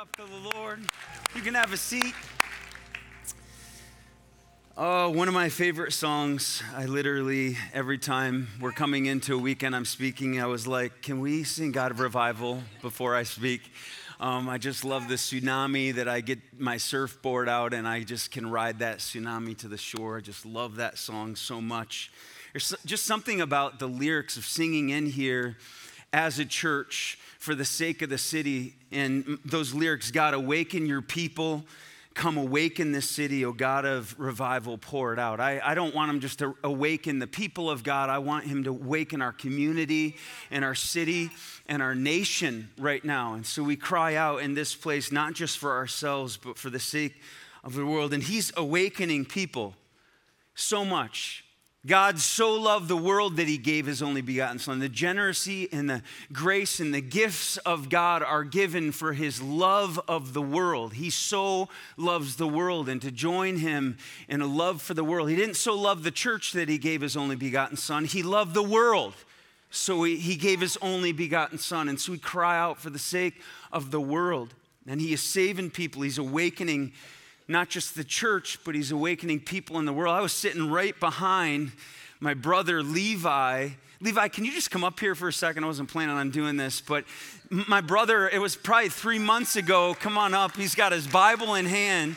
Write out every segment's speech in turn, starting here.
up to the Lord. You can have a seat. Oh, one of my favorite songs. I literally, every time we're coming into a weekend I'm speaking, I was like, can we sing God of Revival before I speak? Um, I just love the tsunami that I get my surfboard out and I just can ride that tsunami to the shore. I just love that song so much. There's just something about the lyrics of singing in here as a church for the sake of the city. And those lyrics God, awaken your people. Come awaken this city, O God of revival, pour it out. I, I don't want him just to awaken the people of God. I want him to awaken our community and our city and our nation right now. And so we cry out in this place, not just for ourselves, but for the sake of the world. And he's awakening people so much God so loved the world that he gave his only begotten Son. The generosity and the grace and the gifts of God are given for his love of the world. He so loves the world, and to join him in a love for the world. He didn't so love the church that he gave his only begotten Son, he loved the world. So he, gave his only begotten Son. And so we cry out for the sake of the world. And he is saving people, he's awakening not just the church, but he's awakening people in the world. I was sitting right behind my brother Levi. Levi, can you just come up here for a second? I wasn't planning on doing this, but my brother, it was probably three months ago. Come on up. He's got his Bible in hand.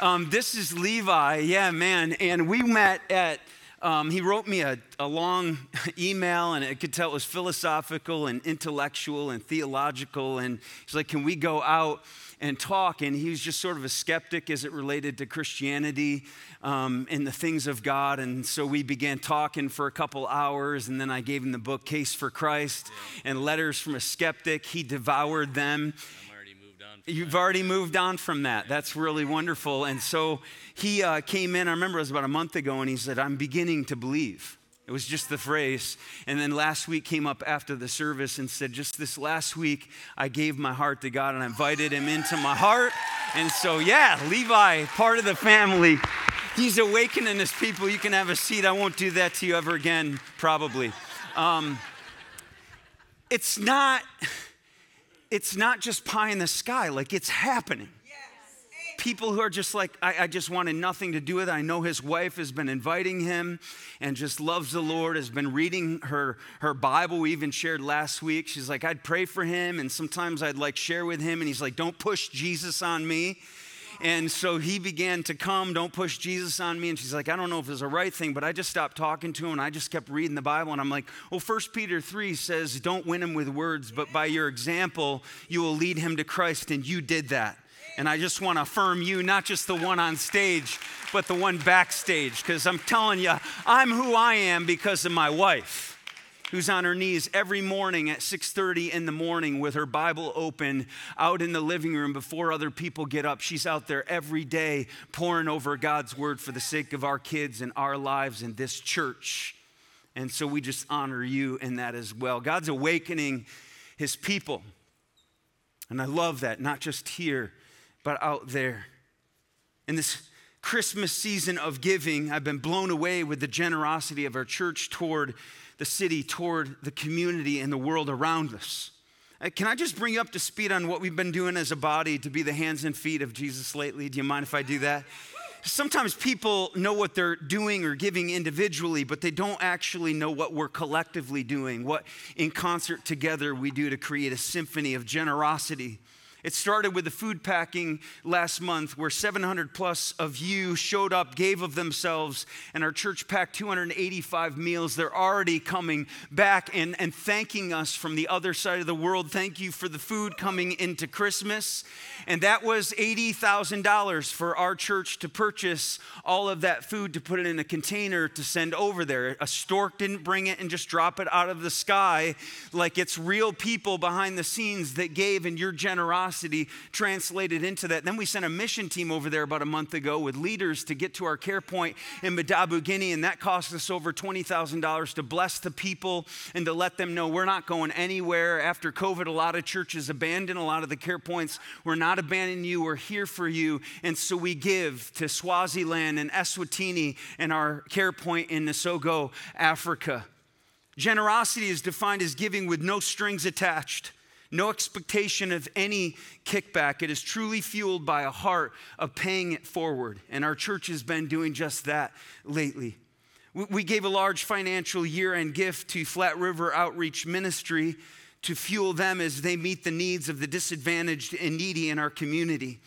Um, this is Levi. Yeah, man. And we met at, um, he wrote me a, a long email, and I could tell it was philosophical and intellectual and theological. And he's like, Can we go out? and talk. And he was just sort of a skeptic as it related to Christianity um, and the things of God. And so we began talking for a couple hours. And then I gave him the book Case for Christ and Letters from a Skeptic. He devoured them. You've already moved on from that. That's really wonderful. And so he uh, came in, I remember it was about a month ago, and he said, I'm beginning to believe. It was just the phrase. And then last week came up after the service and said, Just this last week, I gave my heart to God and I invited him into my heart. And so, yeah, Levi, part of the family. He's awakening his people. You can have a seat. I won't do that to you ever again, probably. Um, it's not. It's not just pie in the sky, like it's happening people who are just like, I, I, just wanted nothing to do with it. I know his wife has been inviting him and just loves the Lord, has been reading her, her Bible. We even shared last week. She's like, I'd pray for him, and sometimes I'd like share with him, and he's like, Don't push Jesus on me. And so he began to come, don't push Jesus on me. And she's like, I don't know if it's the right thing, but I just stopped talking to him and I just kept reading the Bible. And I'm like, well, First Peter 3 says, don't win him with words, but by your example, you will lead him to Christ. And you did that. And I just want to affirm you, not just the one on stage, but the one backstage, because I'm telling you, I'm who I am because of my wife who's on her knees every morning at 6:30 in the morning with her Bible open out in the living room before other people get up. She's out there every day pouring over God's word for the sake of our kids and our lives in this church. And so we just honor you in that as well. God's awakening his people. And I love that, not just here, but out there. In this Christmas season of giving, I've been blown away with the generosity of our church toward the city, toward the community, and the world around us. Uh, can I just bring you up to speed on what we've been doing as a body to be the hands and feet of Jesus lately? Do you mind if I do that? Sometimes people know what they're doing or giving individually, but they don't actually know what we're collectively doing, what in concert together we do to create a symphony of generosity it started with the food packing last month, where 700 plus of you showed up, gave of themselves, and our church packed 285 meals. They're already coming back and, and thanking us from the other side of the world. Thank you for the food coming into Christmas. And that was $80,000 for our church to purchase all of that food to put it in a container to send over there. A stork didn't bring it and just drop it out of the sky like it's real people behind the scenes that gave and your generosity translated into that. Then we sent a mission team over there about a month ago with leaders to get to our care point in Madabu, Guinea, and that cost us over $20,000 to bless the people and to let them know we're not going anywhere. After COVID, a lot of churches abandoned a lot of the care points. We're not abandoning you. We're here for you. And so we give to Swaziland and Eswatini and our care point in Nasogo, Africa. Generosity is defined as giving with no strings attached. No expectation of any kickback. It is truly fueled by a heart of paying it forward. And our church has been doing just that lately. We gave a large financial year end gift to Flat River Outreach Ministry to fuel them as they meet the needs of the disadvantaged and needy in our community.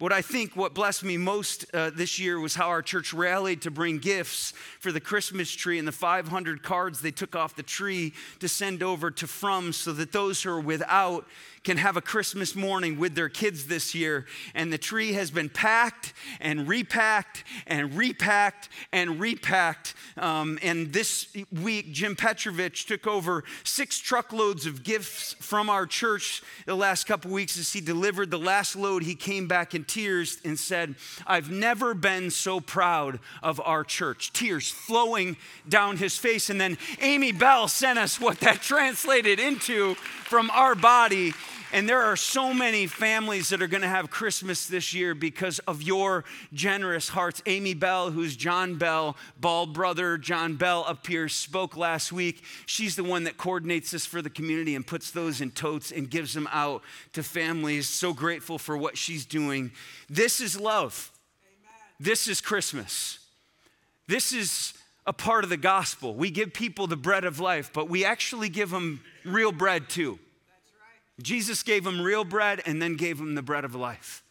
What I think what blessed me most uh, this year was how our church rallied to bring gifts for the Christmas tree and the 500 cards they took off the tree to send over to FROM so that those who are without can have a Christmas morning with their kids this year. And the tree has been packed and repacked and repacked and repacked. Um, and this week, Jim Petrovich took over six truckloads of gifts from our church the last couple weeks as he delivered the last load. He came back in tears and said, I've never been so proud of our church. Tears flowing down his face. And then Amy Bell sent us what that translated into from our body and there are so many families that are going to have Christmas this year because of your generous hearts. Amy Bell, who's John Bell, bald brother John Bell up here, spoke last week. She's the one that coordinates this for the community and puts those in totes and gives them out to families. So grateful for what she's doing. This is love. Amen. This is Christmas. This is a part of the gospel. We give people the bread of life, but we actually give them real bread too. Jesus gave them real bread and then gave them the bread of life.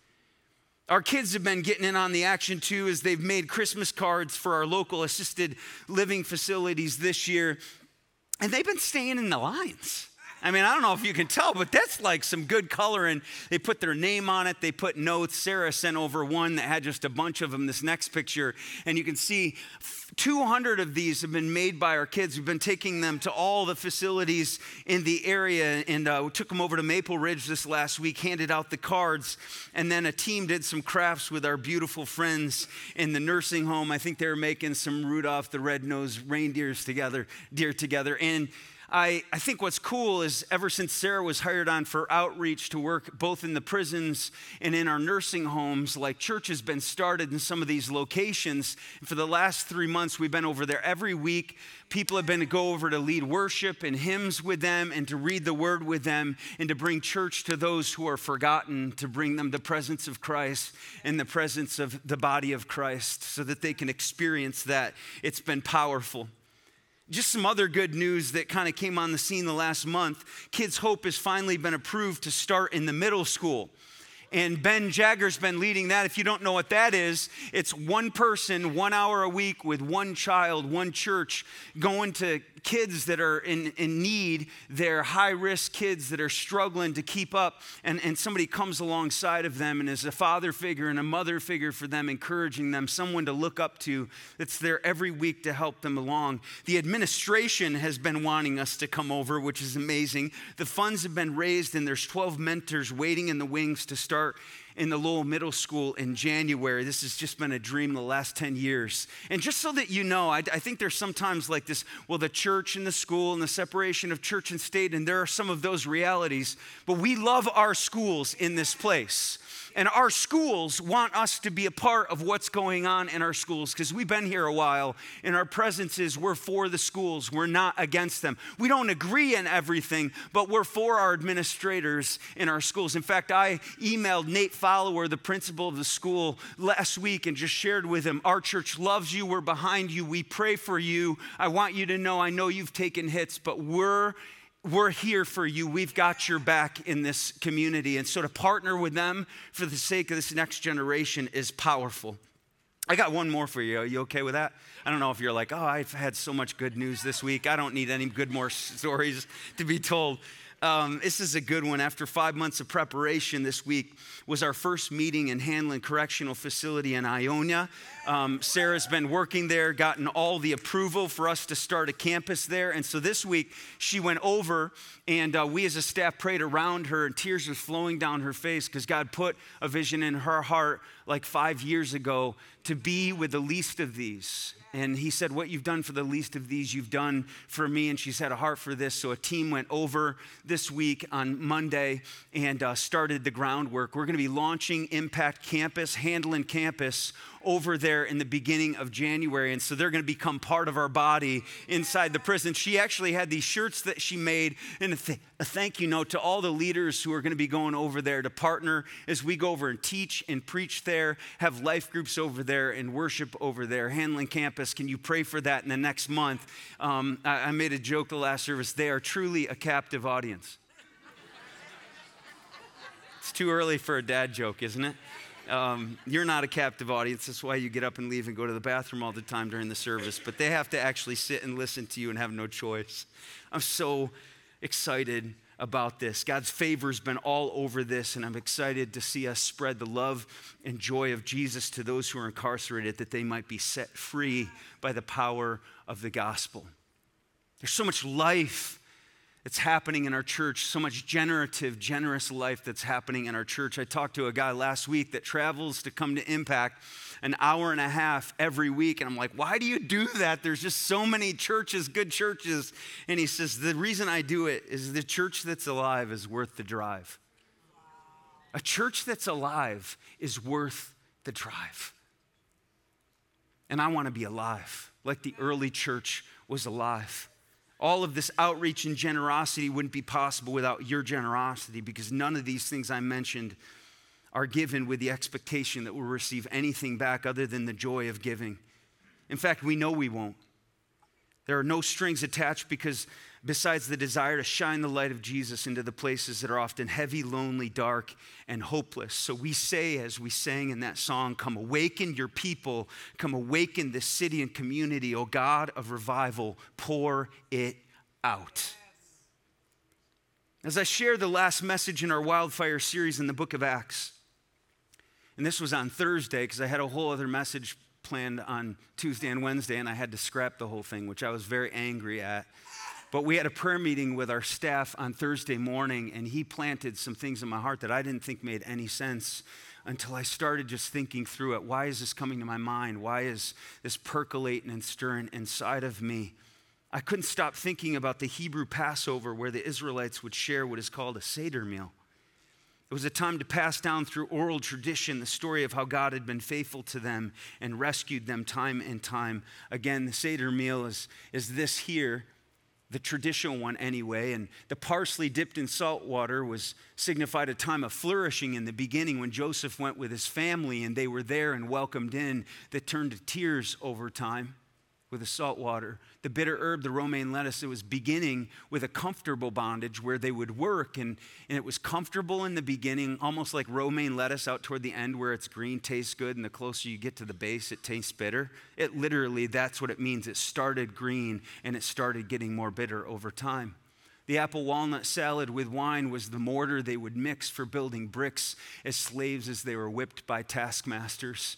Our kids have been getting in on the action too as they've made Christmas cards for our local assisted living facilities this year. And they've been staying in the lines. I mean, I don't know if you can tell, but that's like some good coloring. They put their name on it, they put notes. Sarah sent over one that had just a bunch of them, this next picture. And you can see 200 of these have been made by our kids. We've been taking them to all the facilities in the area and uh, we took them over to Maple Ridge this last week, handed out the cards. And then a team did some crafts with our beautiful friends in the nursing home. I think they were making some Rudolph the Red-Nosed Reindeers together, deer together. And I, I think what's cool is ever since Sarah was hired on for outreach to work both in the prisons and in our nursing homes, like church has been started in some of these locations. For the last three months, we've been over there every week. People have been to go over to lead worship and hymns with them and to read the word with them and to bring church to those who are forgotten, to bring them the presence of Christ and the presence of the body of Christ so that they can experience that. It's been powerful. Just some other good news that kind of came on the scene the last month. Kids Hope has finally been approved to start in the middle school. And Ben Jagger's been leading that. If you don't know what that is, it's one person, one hour a week with one child, one church, going to kids that are in, in need. They're high risk kids that are struggling to keep up. And, and somebody comes alongside of them and is a father figure and a mother figure for them, encouraging them, someone to look up to that's there every week to help them along. The administration has been wanting us to come over, which is amazing. The funds have been raised, and there's 12 mentors waiting in the wings to start start in the Lowell Middle School in January. This has just been a dream the last 10 years. And just so that you know, I, I, think there's sometimes like this well, the church and the school and the separation of church and state, and there are some of those realities, but we love our schools in this place. And our schools want us to be a part of what's going on in our schools because we've been here a while and our presence is we're for the schools, we're not against them. We don't agree in everything, but we're for our administrators in our schools. In fact, I emailed Nate Follower, the principal of the school, last week and just shared with him our church loves you, we're behind you, we pray for you. I want you to know, I know you've taken hits, but we're we're here for you. We've got your back in this community. And so to partner with them for the sake of this next generation is powerful. I got one more for you. Are you okay with that? I don't know if you're like, oh, I've had so much good news this week. I don't need any good more stories to be told. Um, this is a good one. After five months of preparation, this week was our first meeting in Handlon Correctional Facility in Ionia. Um, Sarah's been working there, gotten all the approval for us to start a campus there. And so this week, she went over, and uh, we as a staff prayed around her, and tears were flowing down her face because God put a vision in her heart like five years ago to be with the least of these and he said, What you've done for the least of these, you've done for me. And she's had a heart for this. So a team went over this week on Monday and uh, started the groundwork. We're going to be launching Impact Campus, Handlon Campus, over there in the beginning of January. And so they're going to become part of our body inside the prison. She actually had these shirts that she made and a, th- a thank you note to all the leaders who are going to be going over there to partner as we go over and teach and preach there, have life groups over there and worship over there. Handlon Campus, can you pray for that in the next month? Um, I, I made a joke the last service. They are truly a captive audience. It's too early for a dad joke, isn't it? Um, you're not a captive audience. That's why you get up and leave and go to the bathroom all the time during the service. But they have to actually sit and listen to you and have no choice. I'm so excited about this. God's favor has been all over this, and I'm excited to see us spread the love and joy of Jesus to those who are incarcerated that they might be set free by the power of the gospel. There's so much life that's happening in our church, so much generative, generous life that's happening in our church. I talked to a guy last week that travels to come to Impact an hour and a half every week. And I'm like, why do you do that? There's just so many churches, good churches. And he says, the reason I do it is the church that's alive is worth the drive. A church that's alive is worth the drive. And I want to be alive, like the early church was alive. All of this outreach and generosity wouldn't be possible without your generosity because none of these things I mentioned are given with the expectation that we'll receive anything back other than the joy of giving. In fact, we know we won't. There are no strings attached because, besides the desire to shine the light of Jesus into the places that are often heavy, lonely, dark, and hopeless. So we say, as we sang in that song, Come awaken your people, come awaken this city and community, O God of revival, pour it out. As I share the last message in our wildfire series in the book of Acts, and this was on Thursday because I had a whole other message planned on Tuesday and Wednesday, and I had to scrap the whole thing, which I was very angry at. But we had a prayer meeting with our staff on Thursday morning, and he planted some things in my heart that I didn't think made any sense until I started just thinking through it. Why is this coming to my mind? Why is this percolating and stirring inside of me? I couldn't stop thinking about the Hebrew Passover where the Israelites would share what is called a Seder meal. It was a time to pass down through oral tradition the story of how God had been faithful to them and rescued them time and time again. The Seder meal is, is this here, the traditional one anyway. And the parsley dipped in salt water was signified a time of flourishing in the beginning when Joseph went with his family and they were there and welcomed in that turned to tears over time with the salt water. The bitter herb, the romaine lettuce, it was beginning with a comfortable bondage where they would work. And, and it was comfortable in the beginning, almost like romaine lettuce out toward the end where it's green, tastes good, and the closer you get to the base, it tastes bitter. It literally, that's what it means. It started green and it started getting more bitter over time. The apple walnut salad with wine was the mortar they would mix for building bricks as slaves as they were whipped by taskmasters.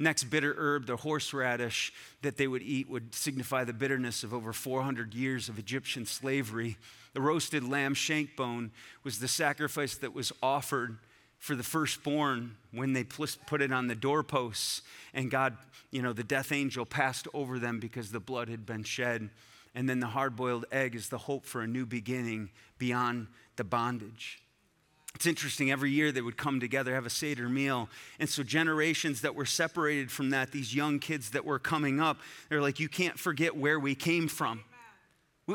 Next bitter herb, the horseradish that they would eat, would signify the bitterness of over 400 years of Egyptian slavery. The roasted lamb shank bone was the sacrifice that was offered for the firstborn when they put it on the doorposts. And God, you know, the death angel passed over them because the blood had been shed. And then the hard boiled egg is the hope for a new beginning beyond the bondage. It's interesting, every year they would come together, have a Seder meal. And so, generations that were separated from that, these young kids that were coming up, they're like, you can't forget where we came from.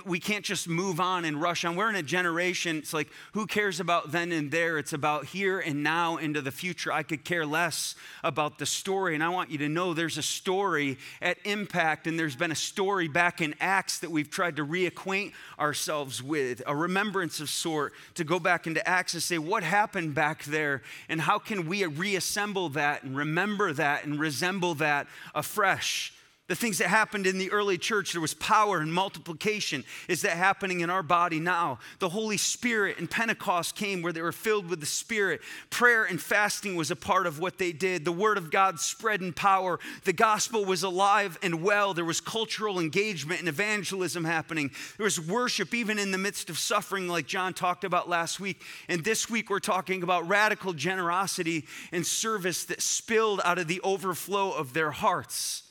We can't just move on and rush on. We're in a generation, it's like, who cares about then and there? It's about here and now into the future. I could care less about the story. And I want you to know there's a story at Impact, and there's been a story back in Acts that we've tried to reacquaint ourselves with, a remembrance of sort, to go back into Acts and say, what happened back there? And how can we reassemble that and remember that and resemble that afresh? The things that happened in the early church, there was power and multiplication. Is that happening in our body now? The Holy Spirit and Pentecost came where they were filled with the Spirit. Prayer and fasting was a part of what they did. The Word of God spread in power. The gospel was alive and well. There was cultural engagement and evangelism happening. There was worship even in the midst of suffering, like John talked about last week. And this week, we're talking about radical generosity and service that spilled out of the overflow of their hearts.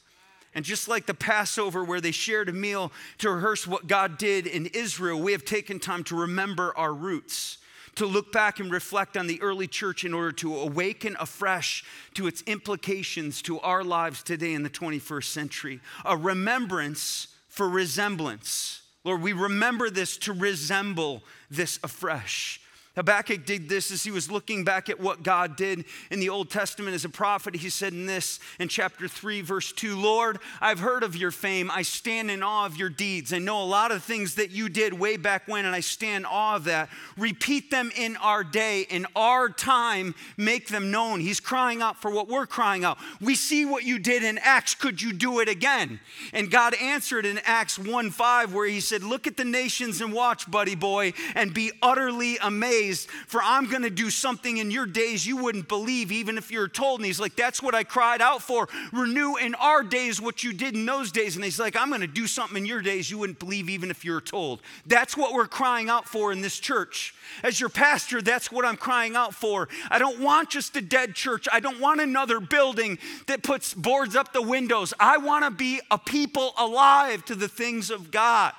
And just like the Passover, where they shared a meal to rehearse what God did in Israel, we have taken time to remember our roots, to look back and reflect on the early church in order to awaken afresh to its implications to our lives today in the 21st century. A remembrance for resemblance. Lord, we remember this to resemble this afresh. Habakkuk did this as he was looking back at what God did in the Old Testament as a prophet. He said in this in chapter 3, verse 2 Lord, I've heard of your fame. I stand in awe of your deeds. I know a lot of things that you did way back when, and I stand in awe of that. Repeat them in our day, in our time, make them known. He's crying out for what we're crying out. We see what you did in Acts. Could you do it again? And God answered in Acts 1 5, where he said, Look at the nations and watch, buddy boy, and be utterly amazed days, for I'm going to do something in your days you wouldn't believe, even if you're told. And he's like, That's what I cried out for. Renew in our days what you did in those days. And he's like, I'm going to do something in your days you wouldn't believe, even if you're told. That's what we're crying out for in this church. As your pastor, that's what I'm crying out for. I don't want just a dead church. I don't want another building that puts boards up the windows. I want to be a people alive to the things of God.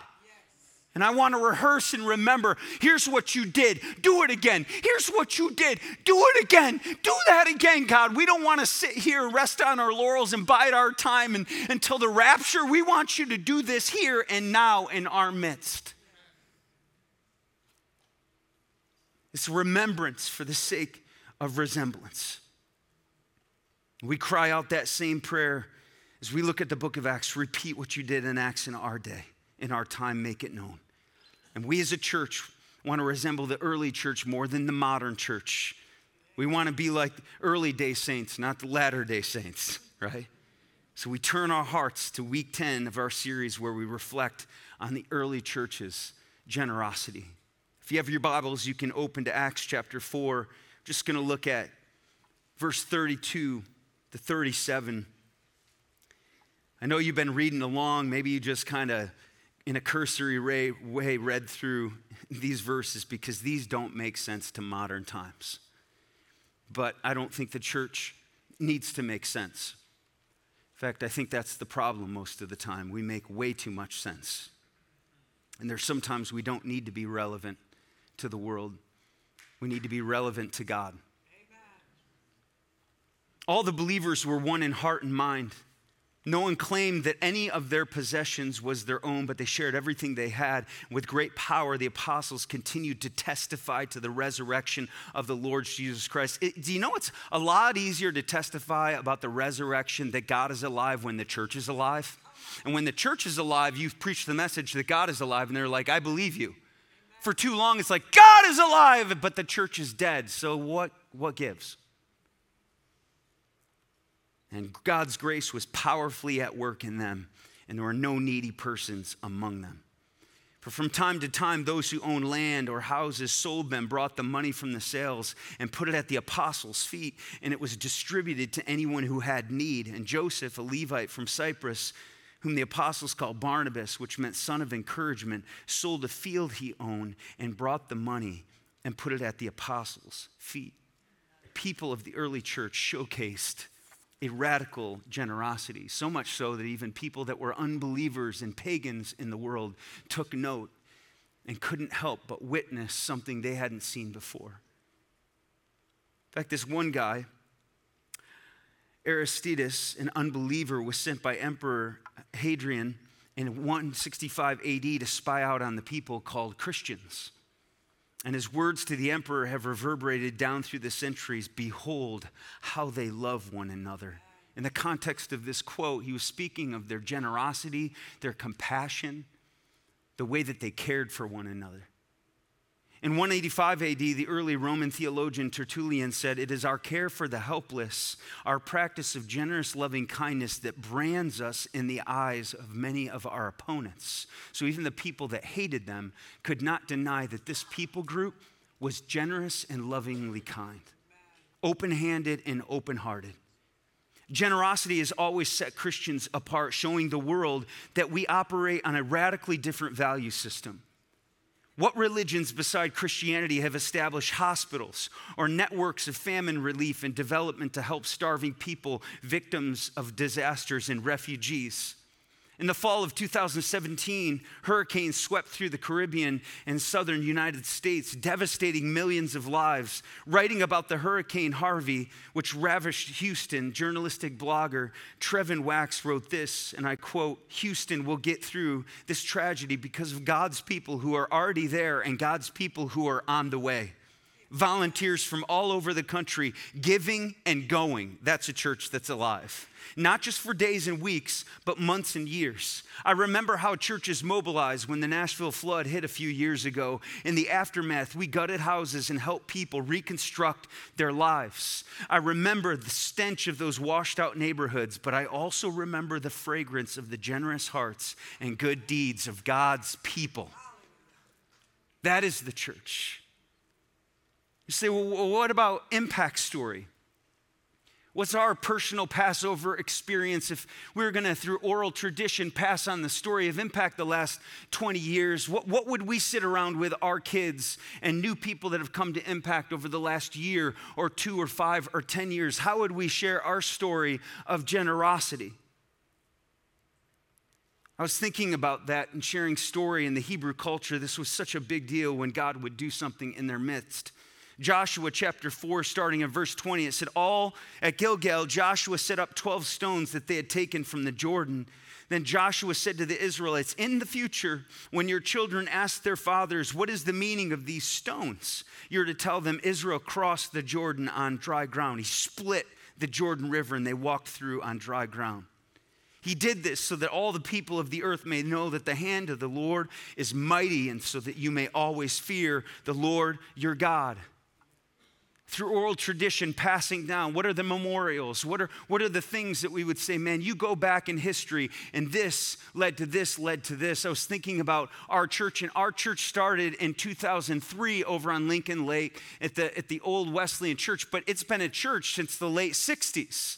And I want to rehearse and remember here's what you did. Do it again. Here's what you did. Do it again. Do that again, God. We don't want to sit here, rest on our laurels, and bide our time and, until the rapture. We want you to do this here and now in our midst. It's remembrance for the sake of resemblance. We cry out that same prayer as we look at the book of Acts. Repeat what you did in Acts in our day, in our time, make it known. And we as a church want to resemble the early church more than the modern church. We want to be like early day saints, not the latter day saints, right? So we turn our hearts to week 10 of our series where we reflect on the early church's generosity. If you have your Bibles, you can open to Acts chapter 4. Just going to look at verse 32 to 37. I know you've been reading along. Maybe you just kind of in a cursory way read through these verses because these don't make sense to modern times. But I don't think the church needs to make sense. In fact, I think that's the problem most of the time. We make way too much sense. And there's sometimes we don't need to be relevant to the world, we need to be relevant to God. Amen. All the believers were one in heart and mind. No one claimed that any of their possessions was their own, but they shared everything they had. With great power, the apostles continued to testify to the resurrection of the Lord Jesus Christ. It, do you know it's a lot easier to testify about the resurrection that God is alive when the church is alive? And when the church is alive, you've preached the message that God is alive, and they're like, I believe you. For too long, it's like, God is alive, but the church is dead. So what, what gives? And God's grace was powerfully at work in them, and there were no needy persons among them. For from time to time, those who owned land or houses sold them, brought the money from the sales, and put it at the apostles' feet, and it was distributed to anyone who had need. And Joseph, a Levite from Cyprus, whom the apostles called Barnabas, which meant son of encouragement, sold a field he owned and brought the money and put it at the apostles' feet. People of the early church showcased a radical generosity, so much so that even people that were unbelievers and pagans in the world took note and couldn't help but witness something they hadn't seen before. In fact, this one guy, Aristides, an unbeliever, was sent by Emperor Hadrian in 165 AD to spy out on the people called Christians. And his words to the emperor have reverberated down through the centuries Behold how they love one another. In the context of this quote, he was speaking of their generosity, their compassion, the way that they cared for one another. In 185 AD, the early Roman theologian Tertullian said, It is our care for the helpless, our practice of generous loving kindness that brands us in the eyes of many of our opponents. So even the people that hated them could not deny that this people group was generous and lovingly kind, open handed and open hearted. Generosity has always set Christians apart, showing the world that we operate on a radically different value system. What religions beside Christianity have established hospitals or networks of famine relief and development to help starving people, victims of disasters, and refugees? In the fall of 2017, hurricanes swept through the Caribbean and southern United States, devastating millions of lives. Writing about the Hurricane Harvey, which ravished Houston, journalistic blogger Trevin Wax wrote this, and I quote Houston will get through this tragedy because of God's people who are already there and God's people who are on the way volunteers from all over the country giving and going. That's a church that's alive not just for days and weeks, but months and years. I remember how churches mobilized when the Nashville flood hit a few years ago. In the aftermath, we gutted houses and helped people reconstruct their lives. I remember the stench of those washed out neighborhoods, but I also remember the fragrance of the generous hearts and good deeds of God's people. That is the church. You say, well, what about impact story? What's our personal Passover experience if we are going to, through oral tradition, pass on the story of impact the last 20 years? What, what would we sit around with our kids and new people that have come to impact over the last year or two or five or 10 years? How would we share our story of generosity? I was thinking about that and sharing story in the Hebrew culture. This was such a big deal when God would do something in their midst. Joshua chapter 4, starting in verse 20, it said, All at Gilgal, Joshua set up 12 stones that they had taken from the Jordan. Then Joshua said to the Israelites, In the future, when your children ask their fathers, What is the meaning of these stones? You're to tell them Israel crossed the Jordan on dry ground. He split the Jordan River and they walked through on dry ground. He did this so that all the people of the earth may know that the hand of the Lord is mighty and so that you may always fear the Lord your God through oral tradition passing down? What are the memorials? What are, what are the things that we would say, man, you go back in history and this led to this, led to this? I was thinking about our church, and our church started in 2003 over on Lincoln Lake at the, at the old Wesleyan church, but it's been a church since the late 60s.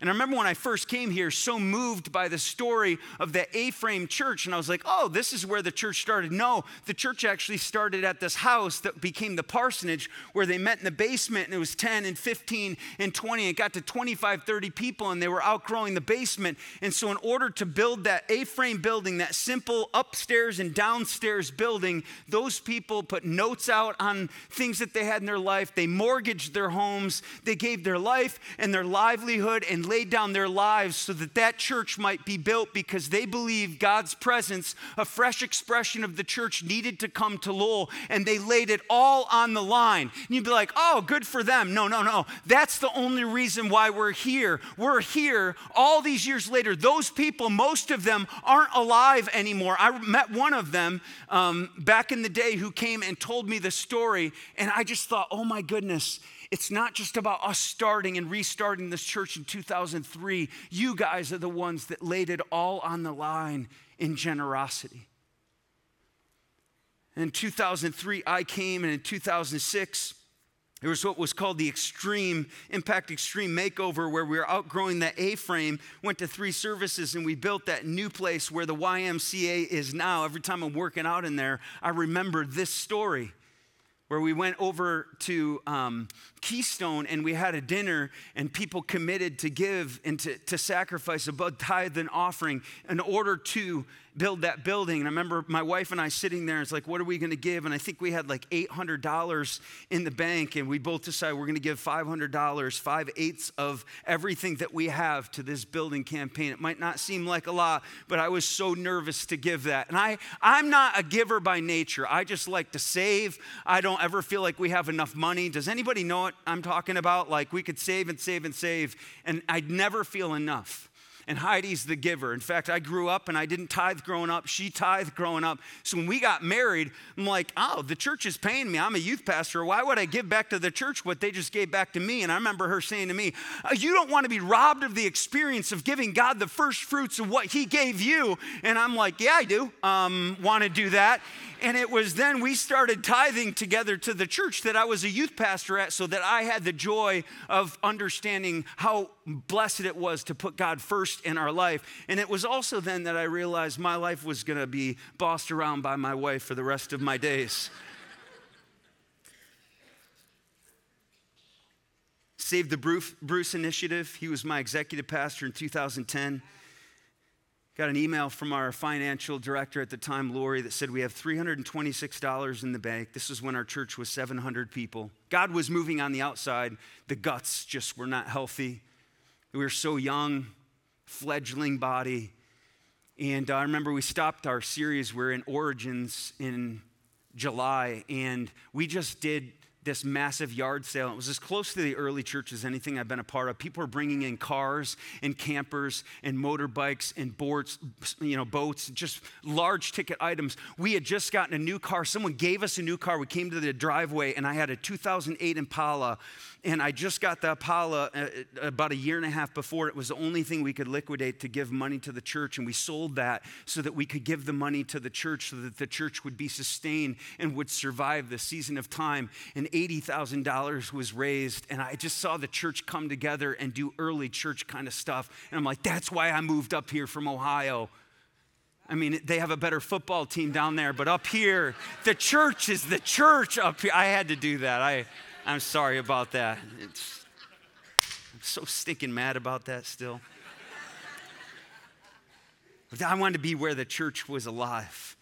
And I remember when I first came here, so moved by the story of the A frame church. And I was like, oh, this is where the church started. No, the church actually started at this house that became the parsonage where they met in the basement. And it was 10 and 15 and 20. It got to 25, 30 people, and they were outgrowing the basement. And so, in order to build that A frame building, that simple upstairs and downstairs building, those people put notes out on things that they had in their life. They mortgaged their homes, they gave their life and their livelihood and laid down their lives so that that church might be built because they believed God's presence, a fresh expression of the church, needed to come to Lowell, and they laid it all on the line. And you'd be like, oh, good for them. No, no, no. That's the only reason why we're here. We're here all these years later. Those people, most of them, aren't alive anymore. I met one of them um, back in the day who came and told me the story, and I just thought, oh my goodness it's not just about us starting and restarting this church in 2003. You guys are the ones that laid it all on the line in generosity. In 2003, I came, and in 2006, there was what was called the Extreme Impact Extreme Makeover, where we were outgrowing the A frame, went to three services, and we built that new place where the YMCA is now. Every time I'm working out in there, I remember this story where we went over to um, Keystone and we had a dinner, and people committed to give and to, to sacrifice above tithe and offering in order to build that building. And I remember my wife and I sitting there, and it's like, what are we going to give? And I think we had like $800 in the bank, and we both decided we're going to give $500, five eighths of everything that we have to this building campaign. It might not seem like a lot, but I was so nervous to give that. And I, I'm not a giver by nature. I just like to save. I don't ever feel like we have enough money. Does anybody know what I'm talking about? Like we could save and save and save, and I'd never feel enough and Heidi's the giver. In fact, I grew up and I didn't tithe growing up. She tithed growing up. So when we got married, I'm like, oh, the church is paying me. I'm a youth pastor. Why would I give back to the church what they just gave back to me? And I remember her saying to me, uh, You don't want to be robbed of the experience of giving God the first fruits of what He gave you. And I'm like, Yeah, I do um, want to do that. And it was then we started tithing together to the church that I was a youth pastor at so that I had the joy of understanding how blessed it was to put God first first in our life. And it was also then that I realized my life was going to be bossed around by my wife for the rest of my days. Save the Bruce, Bruce Initiative. He was my executive pastor in 2010. Got an email from our financial director at the time, Lori, that said we have $326 in the bank. This is when our church was 700 people. God was moving on the outside. The guts just were not healthy. We were so young, fledgling body. And uh, I remember we stopped our series. We're in Origins in July, and we just did this massive yard sale. It was as close to the early church as anything I've been a part of. People were bringing in cars and campers and motorbikes and boards, you know, boats, just large ticket items. We had just gotten a new car. Someone gave us a new car. We came to the driveway and I had a 2008 Impala and I just got the Impala uh, uh, about a year and a half before. It was the only thing we could liquidate to give money to the church, and we sold that so that we could give the money to the church so that the church would be sustained and would survive the season of time. And $80,000 was raised, and I just saw the church come together and do early church kind of stuff. And I'm like, that's why I moved up here from Ohio. I mean, they have a better football team down there, but up here, the church is the church up here. I had to do that. I, I'm sorry about that. It's, I'm so stinking mad about that still. I wanted to be where the church was alive.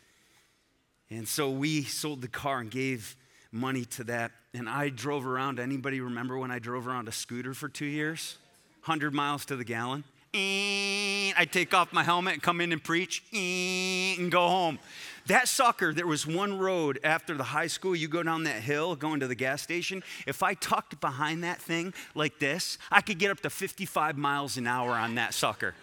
And so we sold the car and gave money to that. And I drove around. Anybody remember when I drove around a scooter for two years? 100 miles to the gallon. Eh, I take off my helmet and come in and preach eh, and go home. That sucker, there was one road after the high school, you go down that hill going to the gas station. If I tucked behind that thing like this, I could get up to 55 miles an hour on that sucker.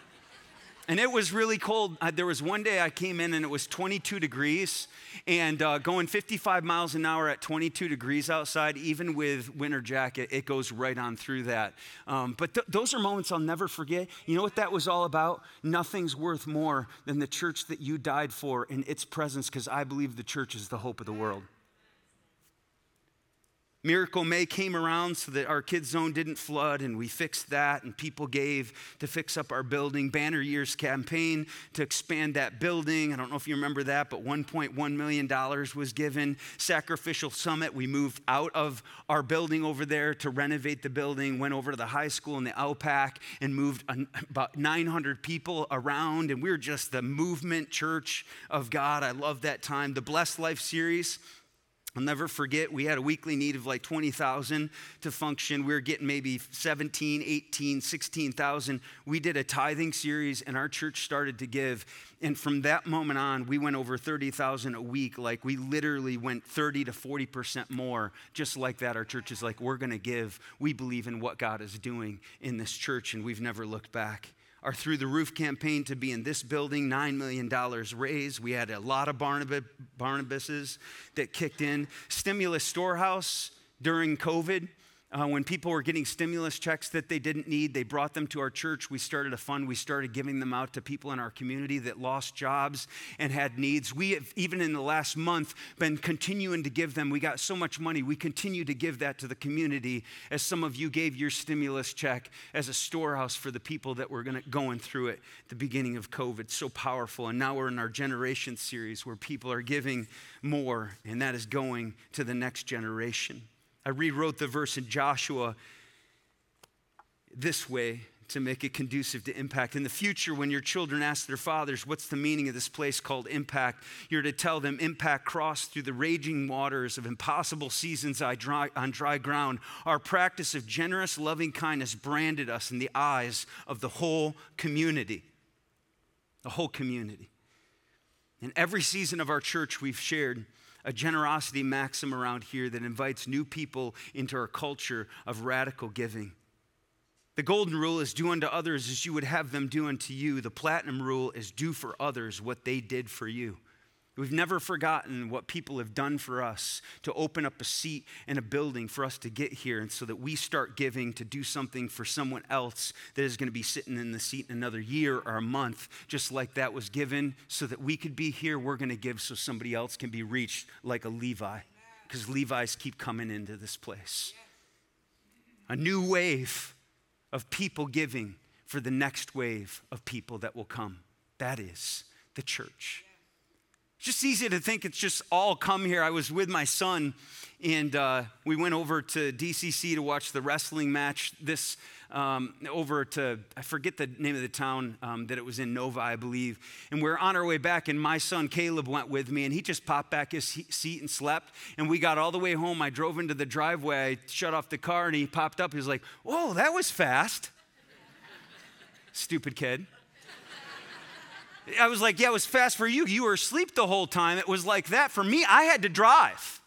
And it was really cold. There was one day I came in and it was 22 degrees, and uh, going 55 miles an hour at 22 degrees outside, even with winter jacket, it goes right on through that. Um, but th- those are moments I'll never forget. You know what that was all about? Nothing's worth more than the church that you died for in its presence, because I believe the church is the hope of the world. Miracle May came around so that our kids' zone didn't flood, and we fixed that, and people gave to fix up our building. Banner Years campaign to expand that building. I don't know if you remember that, but $1.1 million was given. Sacrificial Summit, we moved out of our building over there to renovate the building, went over to the high school in the Outback, and moved about 900 people around, and we were just the movement church of God. I love that time. The Blessed Life series I'll never forget, we had a weekly need of like 20,000 to function. We were getting maybe 17, 18, 16,000. We did a tithing series and our church started to give. And from that moment on, we went over 30,000 a week. Like we literally went 30 to 40% more. Just like that, our church is like, we're going to give. We believe in what God is doing in this church and we've never looked back our Through the Roof campaign to be in this building, $9 million raised. We had a lot of Barnabas, Barnabases that kicked in. Stimulus Storehouse during COVID uh, when people were getting stimulus checks that they didn't need, they brought them to our church. We started a fund. We started giving them out to people in our community that lost jobs and had needs. We have, even in the last month, been continuing to give them. We got so much money. We continue to give that to the community as some of you gave your stimulus check as a storehouse for the people that were gonna, going through it at the beginning of COVID. So powerful. And now we're in our generation series where people are giving more, and that is going to the next generation. I rewrote the verse in Joshua this way to make it conducive to impact. In the future, when your children ask their fathers, What's the meaning of this place called impact? You're to tell them, Impact crossed through the raging waters of impossible seasons on dry ground. Our practice of generous, loving kindness branded us in the eyes of the whole community. The whole community. In every season of our church, we've shared a generosity maxim around here that invites new people into our culture of radical giving. The golden rule is do unto others as you would have them do unto you. The platinum rule is do for others what they did for you. We've never forgotten what people have done for us to open up a seat in a building for us to get here, and so that we start giving to do something for someone else that is going to be sitting in the seat in another year or a month, just like that was given so that we could be here. We're going to give so somebody else can be reached, like a Levi, because Levi's keep coming into this place. A new wave of people giving for the next wave of people that will come. That is the church. Just easy to think it's just all come here. I was with my son, and uh, we went over to DCC to watch the wrestling match. This um, over to, I forget the name of the town um, that it was in, Nova, I believe. And we are on our way back, and my son Caleb went with me, and he just popped back his seat and slept. And we got all the way home. I drove into the driveway, I shut off the car, and he popped up. He was like, Whoa, that was fast. Stupid kid. I was like, Yeah, it was fast for you. You were asleep the whole time. It was like that. For me, I had to drive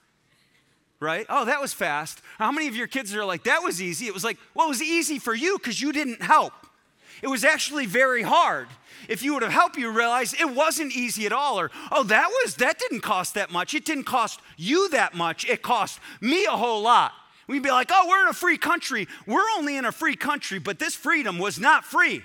right? Oh, that was fast. How many of your kids are like, that was easy? It was like, well, it was easy for you because you didn't help. It was actually very hard. If you would have helped, you realize it wasn't easy at all. Or, oh, that was, that didn't cost that much. It didn't cost you that much. It cost me a whole lot. We'd be like, oh, we're in a free country. We're only in a free country, but this freedom was not free.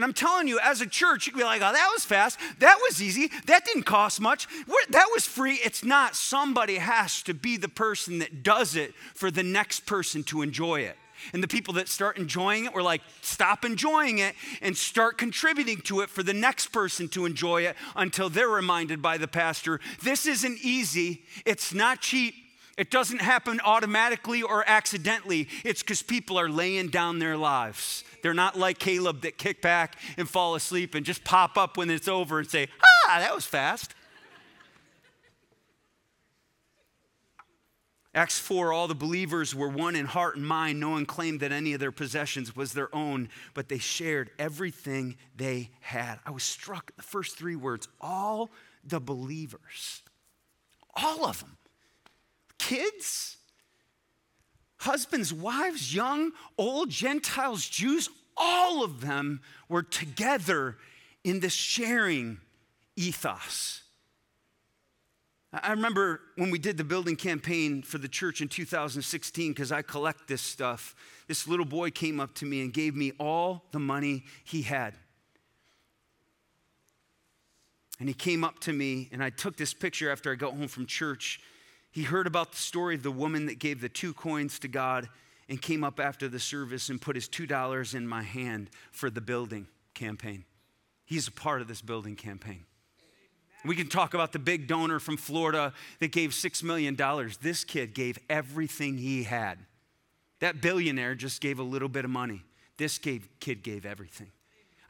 And I'm telling you, as a church, you would be like, oh, that was fast. That was easy. That didn't cost much. That was free. It's not. Somebody has to be the person that does it for the next person to enjoy it. And the people that start enjoying it, we're like, stop enjoying it and start contributing to it for the next person to enjoy it until they're reminded by the pastor this isn't easy, it's not cheap. It doesn't happen automatically or accidentally. It's because people are laying down their lives. They're not like Caleb that kick back and fall asleep and just pop up when it's over and say, ah, that was fast. Acts 4, all the believers were one in heart and mind. No one claimed that any of their possessions was their own, but they shared everything they had. I was struck the first three words all the believers, all of them, kids, husbands, wives, young, old, Gentiles, Jews, all of them were together in this sharing ethos. I remember when we did the building campaign for the church in 2016, because I collect this stuff, this little boy came up to me and gave me all the money he had. And he came up to me, and I took this picture after I got home from church. He heard about the story of the woman that gave the two coins to God and came up after the service and put his $2 in my hand for the building campaign. He's a part of this building campaign. We can talk about the big donor from Florida that gave $6 million. This kid gave everything he had. That billionaire just gave a little bit of money. This kid gave everything.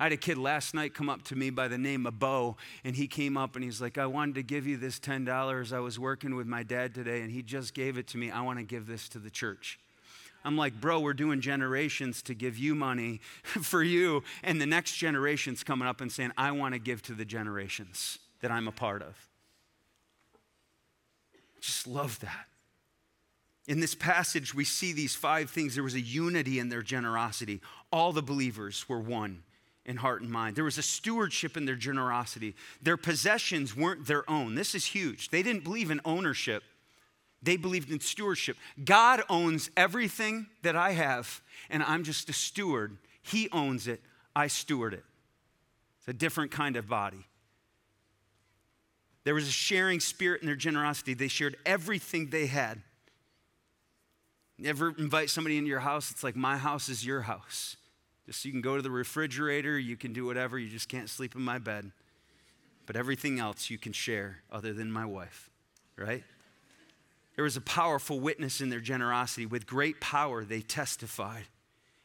I had a kid last night come up to me by the name of Bo, and he came up and he's like, I wanted to give you this $10. I was working with my dad today, and he just gave it to me. I want to give this to the church. I'm like, bro, we're doing generations to give you money for you, and the next generation's coming up and saying, I want to give to the generations that I'm a part of. Just love that. In this passage, we see these five things. There was a unity in their generosity. All the believers were one in heart and mind. There was a stewardship in their generosity. Their possessions weren't their own. This is huge. They didn't believe in ownership, they believed in stewardship. God owns everything that I have, and I'm just a steward. He owns it, I steward it. It's a different kind of body. There was a sharing spirit in their generosity. They shared everything they had. Never invite somebody into your house, it's like my house is your house. Just so you can go to the refrigerator, you can do whatever, you just can't sleep in my bed. But everything else you can share other than my wife, right? There was a powerful witness in their generosity. With great power, they testified.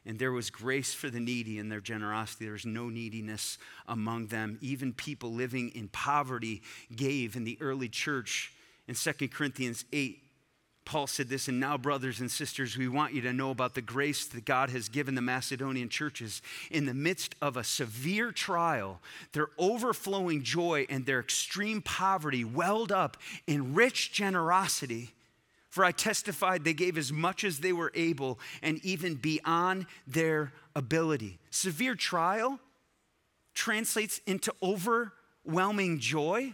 And there was grace for the needy in their generosity. There was no neediness among them. Even people living in poverty gave in the early church. In 2 Corinthians 8, Paul said this, and now, brothers and sisters, we want you to know about the grace that God has given the Macedonian churches. In the midst of a severe trial, their overflowing joy and their extreme poverty welled up in rich generosity. For I testified they gave as much as they were able and even beyond their ability. Severe trial translates into overwhelming joy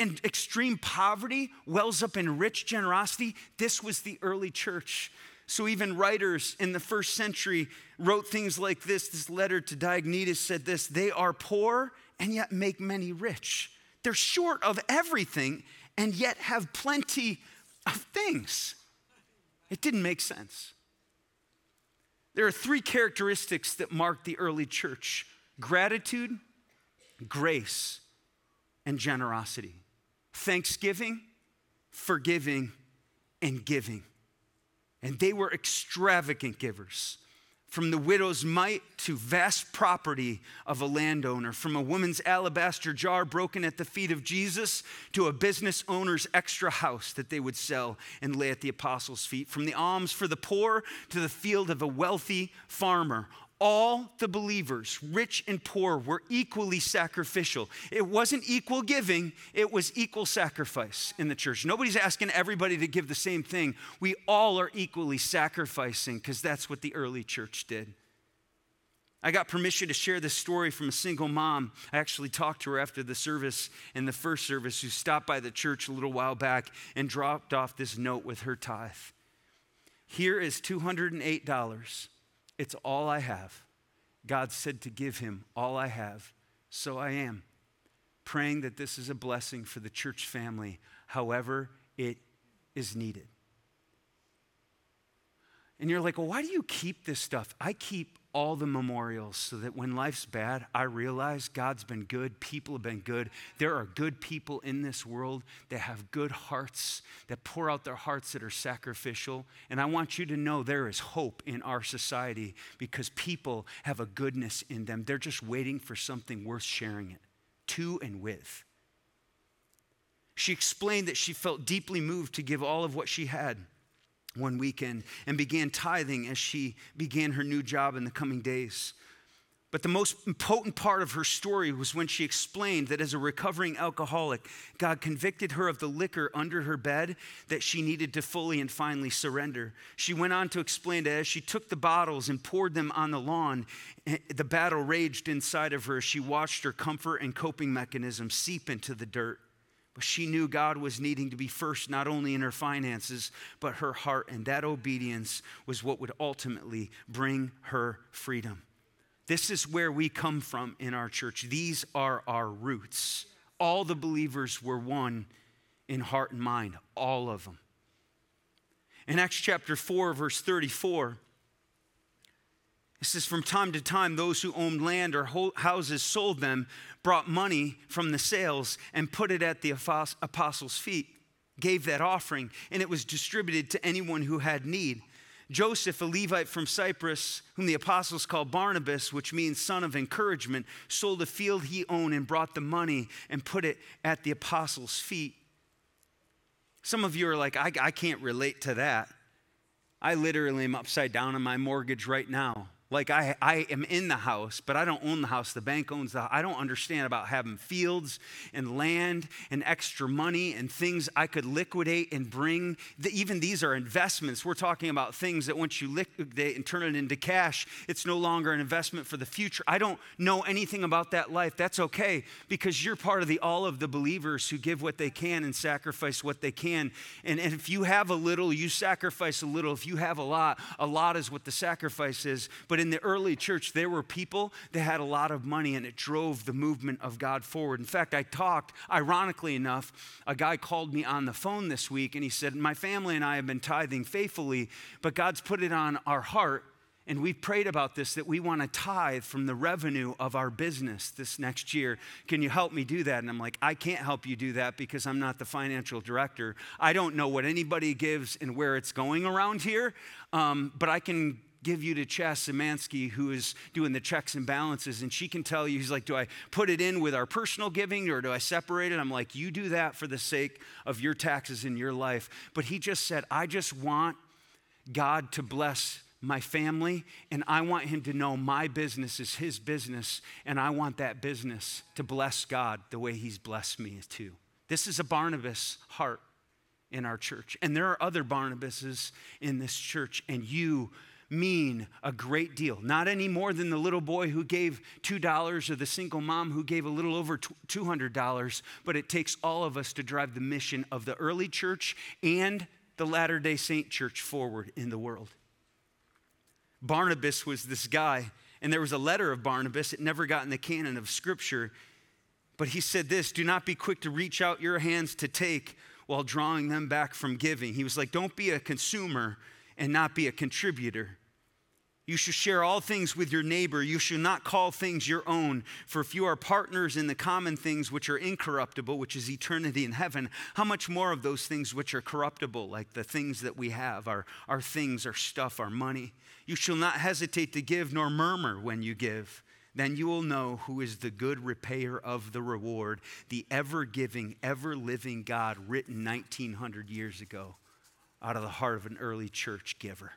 and extreme poverty wells up in rich generosity. This was the early church. So, even writers in the first century wrote things like this. This letter to Diognetus said this They are poor and yet make many rich. They're short of everything and yet have plenty of things. It didn't make sense. There are three characteristics that mark the early church gratitude, grace, and generosity. Thanksgiving, forgiving, and giving. And they were extravagant givers from the widow's mite to vast property of a landowner, from a woman's alabaster jar broken at the feet of Jesus to a business owner's extra house that they would sell and lay at the apostles' feet, from the alms for the poor to the field of a wealthy farmer all the believers, rich and poor, were equally sacrificial. It wasn't equal giving, it was equal sacrifice in the church. Nobody's asking everybody to give the same thing. We all are equally sacrificing because that's what the early church did. I got permission to share this story from a single mom. I actually talked to her after the service in the first service who stopped by the church a little while back and dropped off this note with her tithe. Here is $208 it's all I have. God said to give him all I have, so I am. Praying that this is a blessing for the church family, however it is needed. And you're like, well, why do you keep this stuff? I keep all the memorials so that when life's bad, I realize God's been good, people have been good. There are good people in this world that have good hearts, that pour out their hearts that are sacrificial. And I want you to know there is hope in our society because people have a goodness in them. They're just waiting for something worth sharing it to and with. She explained that she felt deeply moved to give all of what she had one weekend and began tithing as she began her new job in the coming days. But the most potent part of her story was when she explained that as a recovering alcoholic, God convicted her of the liquor under her bed that she needed to fully and finally surrender. She went on to explain that as she took the bottles and poured them on the lawn, eh, the battle raged inside of her. She watched her comfort and coping mechanisms seep into the dirt. But she knew God was needing to be first, not only in her finances, but her heart. And that obedience was what would ultimately bring her freedom. This is where we come from in our church. These are our roots. All the believers were one in heart and mind, all of them. In Acts chapter 4, verse 34, it says, From time to time, those who owned land or houses sold them, brought money from the sales, and put it at the apostles' feet, gave that offering, and it was distributed to anyone who had need. Joseph, a Levite from Cyprus, whom the apostles called Barnabas, which means son of encouragement, sold a field he owned and brought the money and put it at the apostles' feet. Some of you are like, I, I can't relate to that. I literally am upside down on my mortgage right now. Like I, I am in the house, but I don't own the house. The bank owns the I don't understand about having fields and land and extra money and things I could liquidate and bring. Even these are investments. We're talking about things that once you liquidate and turn it into cash, it's no longer an investment for the future. I don't know anything about that life. That's okay because you're part of the all of the believers who give what they can and sacrifice what they can. And, and if you have a little, you sacrifice a little. If you have a lot, a lot is what the sacrifice is. But in the early church, there were people that had a lot of money and it drove the movement of God forward. In fact, I talked, ironically enough, a guy called me on the phone this week and he said, My family and I have been tithing faithfully, but God's put it on our heart and we've prayed about this that we want to tithe from the revenue of our business this next year. Can you help me do that? And I'm like, I can't help you do that because I'm not the financial director. I don't know what anybody gives and where it's going around here, um, but I can give you to Chess Szymanski, who is doing the checks and balances, and she can tell you, he's like, Do I put it in with our personal giving or do I separate it? I'm like, You do that for the sake of your taxes in your life. But he just said, I just want God to bless my family, and I want him to know my business is his business, and I want that business to bless God the way he's blessed me too. This is a Barnabas heart in our church. And there are other Barnabases in this church, and you mean a great deal. Not any more than the little boy who gave $2 or the single mom who gave a little over $200, but it takes all of us to drive the mission of the early church and the Latter day Saint church forward in the world. Barnabas was this guy, and there was a letter of Barnabas. It never got in the canon of Scripture. But he said this do not be quick to reach out your hands to take while drawing them back from giving. He was like, don't be a consumer and not be a contributor. You should share all things with your neighbor. You should not call things your own. For if you are partners in the common things which are incorruptible, which is eternity in heaven, how much more of those things which are corruptible, like the things that we have, our, our things, our stuff, our money? You shall not hesitate to give, nor murmur when you give. Then you will know who is the good repayer of the reward, the ever giving, ever living God, written 1900 years ago out of the heart of an early church giver.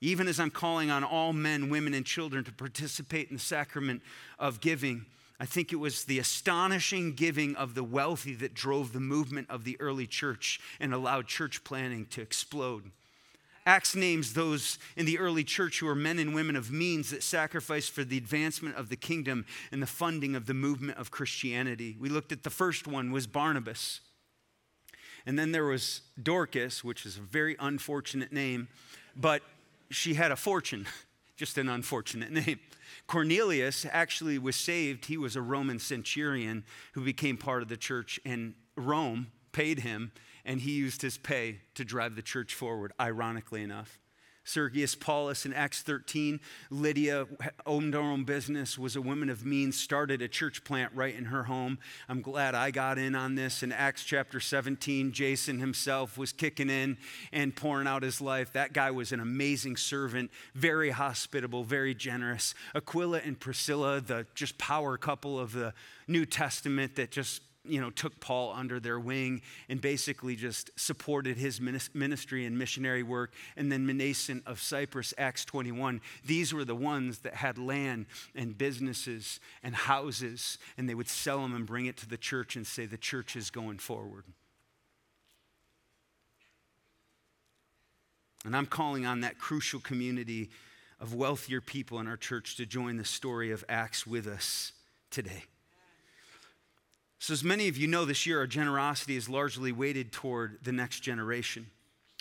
Even as I'm calling on all men, women, and children to participate in the sacrament of giving, I think it was the astonishing giving of the wealthy that drove the movement of the early church and allowed church planting to explode. Acts names those in the early church who were men and women of means that sacrificed for the advancement of the kingdom and the funding of the movement of Christianity. We looked at the first one was Barnabas. And then there was Dorcas, which is a very unfortunate name, but she had a fortune, just an unfortunate name. Cornelius actually was saved. He was a Roman centurion who became part of the church, and Rome paid him, and he used his pay to drive the church forward, ironically enough. Sergius Paulus in Acts 13. Lydia owned her own business, was a woman of means, started a church plant right in her home. I'm glad I got in on this. In Acts chapter 17, Jason himself was kicking in and pouring out his life. That guy was an amazing servant, very hospitable, very generous. Aquila and Priscilla, the just power couple of the New Testament that just you know, took Paul under their wing and basically just supported his ministry and missionary work. And then Mnason of Cyprus, Acts 21, these were the ones that had land and businesses and houses, and they would sell them and bring it to the church and say, the church is going forward. And I'm calling on that crucial community of wealthier people in our church to join the story of Acts with us today. So, as many of you know, this year our generosity is largely weighted toward the next generation.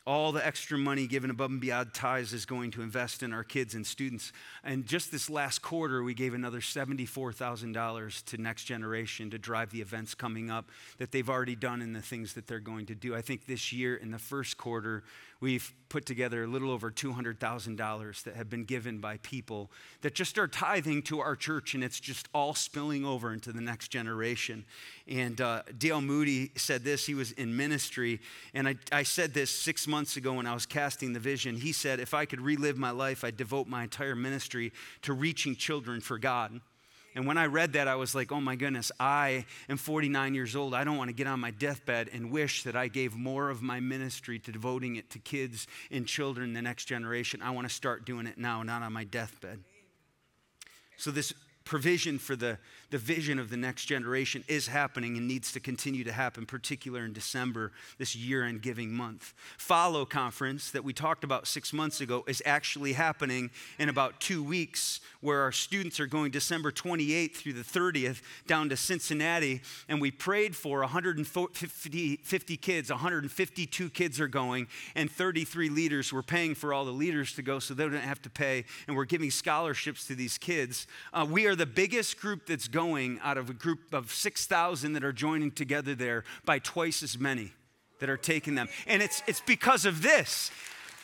All the extra money given above and beyond tithes is going to invest in our kids and students. And just this last quarter, we gave another $74,000 to Next Generation to drive the events coming up that they've already done and the things that they're going to do. I think this year, in the first quarter, we've put together a little over $200,000 that have been given by people that just are tithing to our church, and it's just all spilling over into the next generation. And uh, D.L. Moody said this, he was in ministry, and I, I said this six months ago when I was casting the vision. He said, If I could relive my life, I'd devote my entire ministry to reaching children for God. And when I read that, I was like, oh my goodness, I am 49 years old. I don't want to get on my deathbed and wish that I gave more of my ministry to devoting it to kids and children, the next generation. I want to start doing it now, not on my deathbed. So, this provision for the, the vision of the next generation is happening and needs to continue to happen, particular in December, this year end giving month. Follow conference that we talked about six months ago is actually happening in about two weeks, where our students are going December 28th through the 30th down to Cincinnati. And we prayed for 150 50 kids, 152 kids are going, and 33 leaders. We're paying for all the leaders to go so they don't have to pay, and we're giving scholarships to these kids. Uh, we are the biggest group that's going out of a group of 6,000 that are joining together there by twice as many that are taking them. And it's, it's because of this.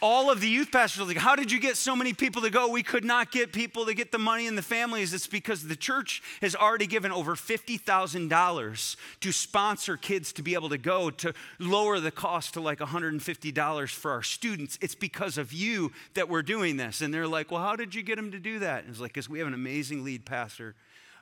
All of the youth pastors are like, How did you get so many people to go? We could not get people to get the money and the families. It's because the church has already given over $50,000 to sponsor kids to be able to go, to lower the cost to like $150 for our students. It's because of you that we're doing this. And they're like, Well, how did you get them to do that? And it's like, Because we have an amazing lead pastor.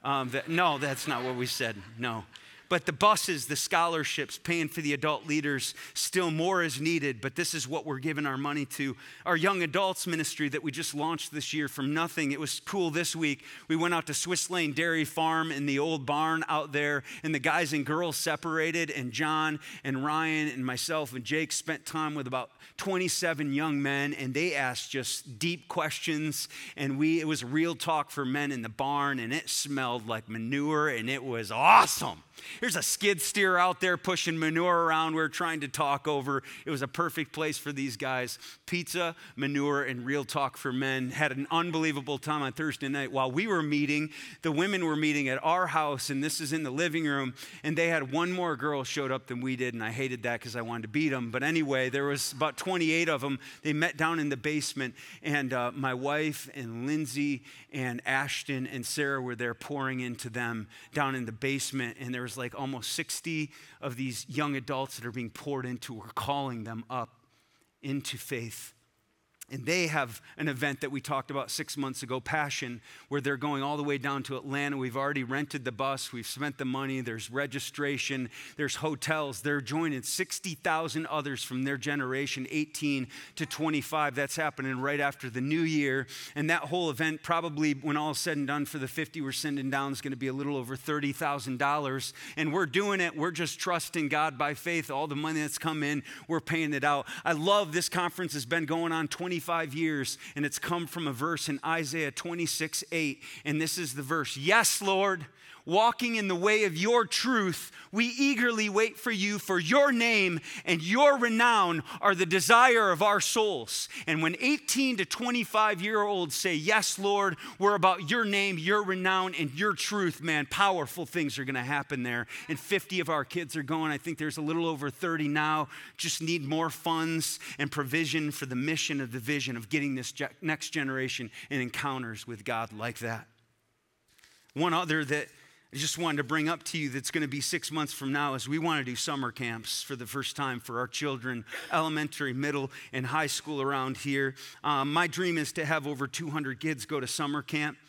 Um, that, no, that's not what we said. No. But the buses, the scholarships, paying for the adult leaders, still more is needed. But this is what we're giving our money to. Our young adults ministry that we just launched this year from nothing. It was cool this week. We went out to Swiss Lane Dairy Farm in the old barn out there, and the guys and girls separated, and John and Ryan and myself and Jake spent time with about 27 young men, and they asked just deep questions. And we it was real talk for men in the barn, and it smelled like manure, and it was awesome. There's a skid steer out there pushing manure around. We are trying to talk over. It was a perfect place for these guys. Pizza, manure, and real talk for men. Had an unbelievable time on Thursday night. While we were meeting, the women were meeting at our house, and this is in the living room. And they had one more girl showed up than we did, and I hated that because I wanted to beat them. But anyway, there was about 28 of them. They met down in the basement, and uh, my wife and Lindsay and Ashton and Sarah were there pouring into them down in the basement. And there was like almost 60 of these young adults that are being poured into. We're calling them up into faith. And they have an event that we talked about six months ago, Passion, where they're going all the way down to Atlanta. We've already rented the bus, we've spent the money, there's registration, there's hotels. They're joining 60,000 others from their generation, 18 to 25. That's happening right after the new year. And that whole event, probably when all said and done for the 50 we're sending down, is going to be a little over $30,000. And we're doing it, we're just trusting God by faith. All the money that's come in, we're paying it out. I love this conference has been going on 25 25 years, and it's come from a verse in Isaiah 26 8. And this is the verse Yes, Lord, walking in the way of your truth, we eagerly wait for you, for your name and your renown are the desire of our souls. And when 18 to 25 year olds say, Yes, Lord, we're about your name, your renown, and your truth, man, powerful things are going to happen there. And 50 of our kids are going. I think there's a little over 30 now. Just need more funds and provision for the mission of the vision of getting this next generation in encounters with God like that. One other that I just wanted to bring up to you that's going to be six months from now is we want to do summer camps for the first time for our children, elementary, middle, and high school around here. Um, my dream is to have over 200 kids go to summer camp.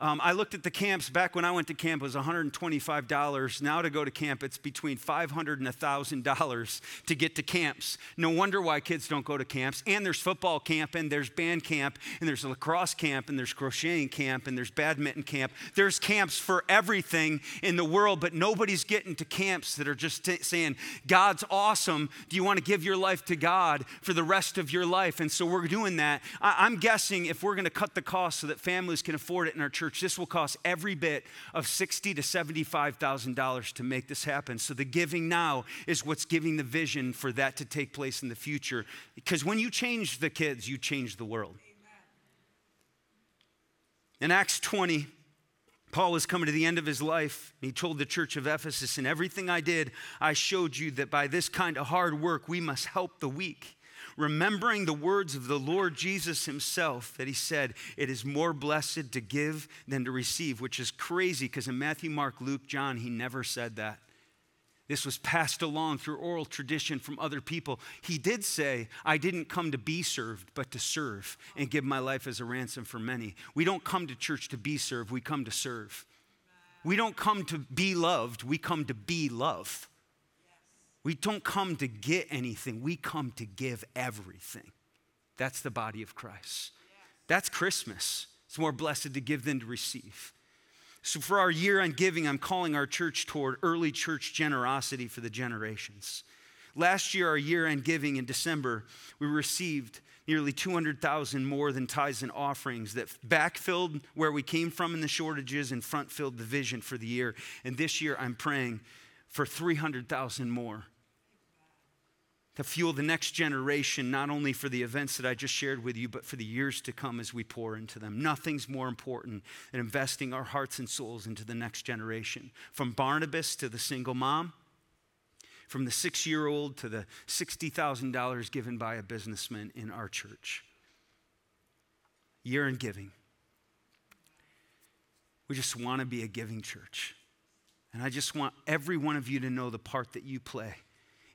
Um, I looked at the camps back when I went to camp, it was $125. Now to go to camp, it's between $500 and $1,000 to get to camps. No wonder why kids don't go to camps. And there's football camp, and there's band camp, and there's lacrosse camp, and there's crocheting camp, and there's badminton camp. There's camps for everything in the world, but nobody's getting to camps that are just t- saying, God's awesome. Do you want to give your life to God for the rest of your life? And so we're doing that. I- I'm guessing if we're going to cut the cost so that families can afford it in our church, church, this will cost every bit of sixty to seventy-five thousand dollars to make this happen. So the giving now is what's giving the vision for that to take place in the future. Because when you change the kids, you change the world. In Acts 20, Paul was coming to the end of his life. He told the church of Ephesus, In everything I did, I showed you that by this kind of hard work, we must help the weak remembering the words of the Lord Jesus himself that he said, It is more blessed to give than to receive, which is crazy because in Matthew, Mark, Luke, John, he never said that. This was passed along through oral tradition from other people. He did say, I didn't come to be served, but to serve and give my life as a ransom for many. We don't come to church to be served, we come to serve. We don't come to be loved, we come to be love. We don't come to get anything, we come to give everything. That's the body of Christ. That's Christmas. It's more blessed to give than to receive. So, for our year on giving, I'm calling our church toward early church generosity for the generations. Last year, our year end giving in December, we received nearly 200,000 more than tithes and offerings that backfilled where we came from in the shortages and front filled the vision for the year. And this year, I'm praying for 300,000 more to fuel the next generation, not only for the events that I just shared with you, but for the years to come as we pour into them. Nothing's more important than investing our hearts and souls into the next generation. From Barnabas to the single mom, from the six year old to the $60,000 given by a businessman in our church. Year in giving. We just want to be a giving church. And I just want every one of you to know the part that you play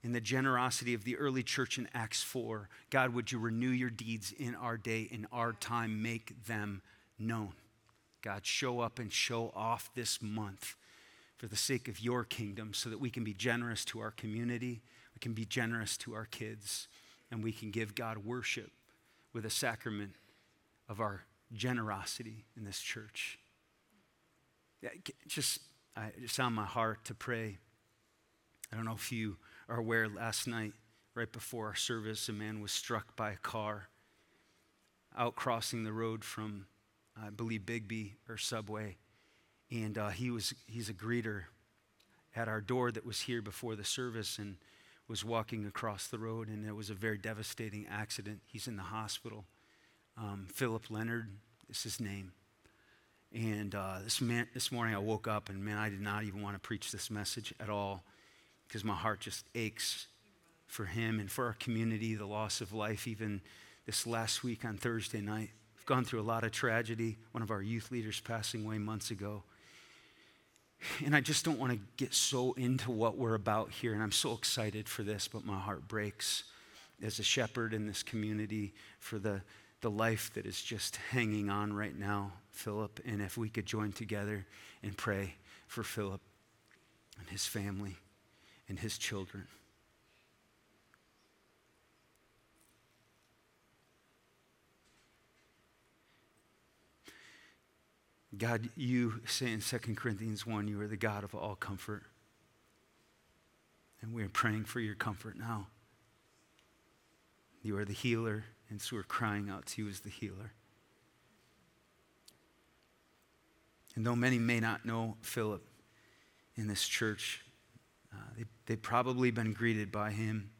in the generosity of the early church in Acts 4. God, would you renew your deeds in our day, in our time, make them known. God, show up and show off this month for the sake of your kingdom so that we can be generous to our community, we can be generous to our kids, and we can give God worship with a sacrament of our generosity in this church. Just I, it's on my heart to pray. I don't know if you are aware last night, right before our service, a man was struck by a car out crossing the road from, I believe, Biggby or Subway. And uh, he was, he's a greeter at our door that was here before the service and was walking across the road, and it was a very devastating accident. He's in the hospital. Um, Philip Leonard is his name. And uh, this, man, this morning I woke up, and man, I did not even want to preach this message at all because my heart just aches for him and for our community, the loss of life, even this last week on Thursday night. We've gone through a lot of tragedy. One of our youth leaders passing away months ago. And I just don't want to get so into what we're about here. And I'm so excited for this, but my heart breaks as a shepherd in this community for the, the life that is just hanging on right now, Philip. And if we could join together and pray for Philip and his family and his children. God, you say in 2 Corinthians 1, you are the God of all comfort. And we're praying for your comfort now. You are the healer, and so we're crying out to you as the healer. And though many may not know Philip in this church, uh, they, they've probably been greeted by him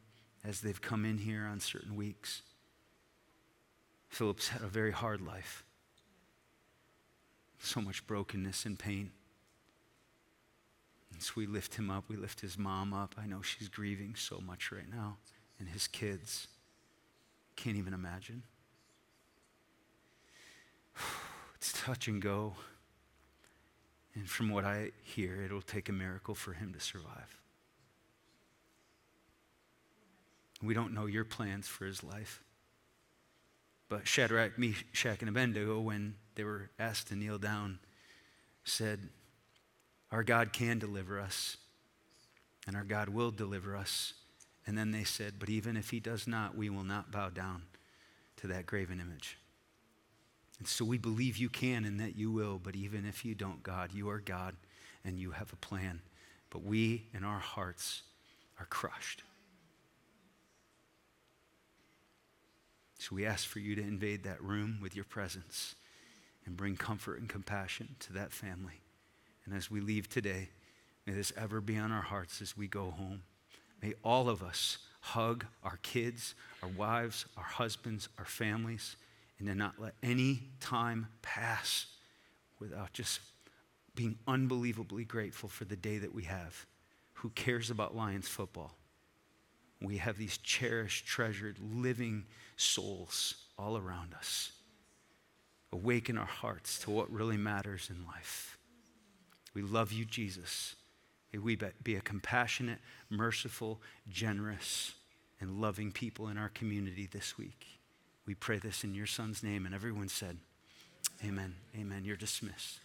as they've come in here on certain weeks. Philip's had a very hard life so much brokenness and pain. And so we lift him up. We lift his mom up. I know she's grieving so much right now, and his kids. Can't even imagine. It's touch and go. And from what I hear, it'll take a miracle for him to survive. We don't know your plans for his life. But Shadrach, Meshach, and Abednego, when they were asked to kneel down, said, Our God can deliver us, and our God will deliver us. And then they said, But even if he does not, we will not bow down to that graven image. And so we believe you can and that you will, but even if you don't, God, you are God and you have a plan. But we in our hearts are crushed. So we ask for you to invade that room with your presence and bring comfort and compassion to that family. And as we leave today, may this ever be on our hearts as we go home. May all of us hug our kids, our wives, our husbands, our families, and then not let any time pass without just being unbelievably grateful for the day that we have. Who cares about Lions football? We have these cherished, treasured, living souls all around us awaken our hearts to what really matters in life. We love you, Jesus. May we be a compassionate, merciful, generous, and loving people in our community this week. We pray this in your son's name. And everyone said, Amen. Amen. You're dismissed.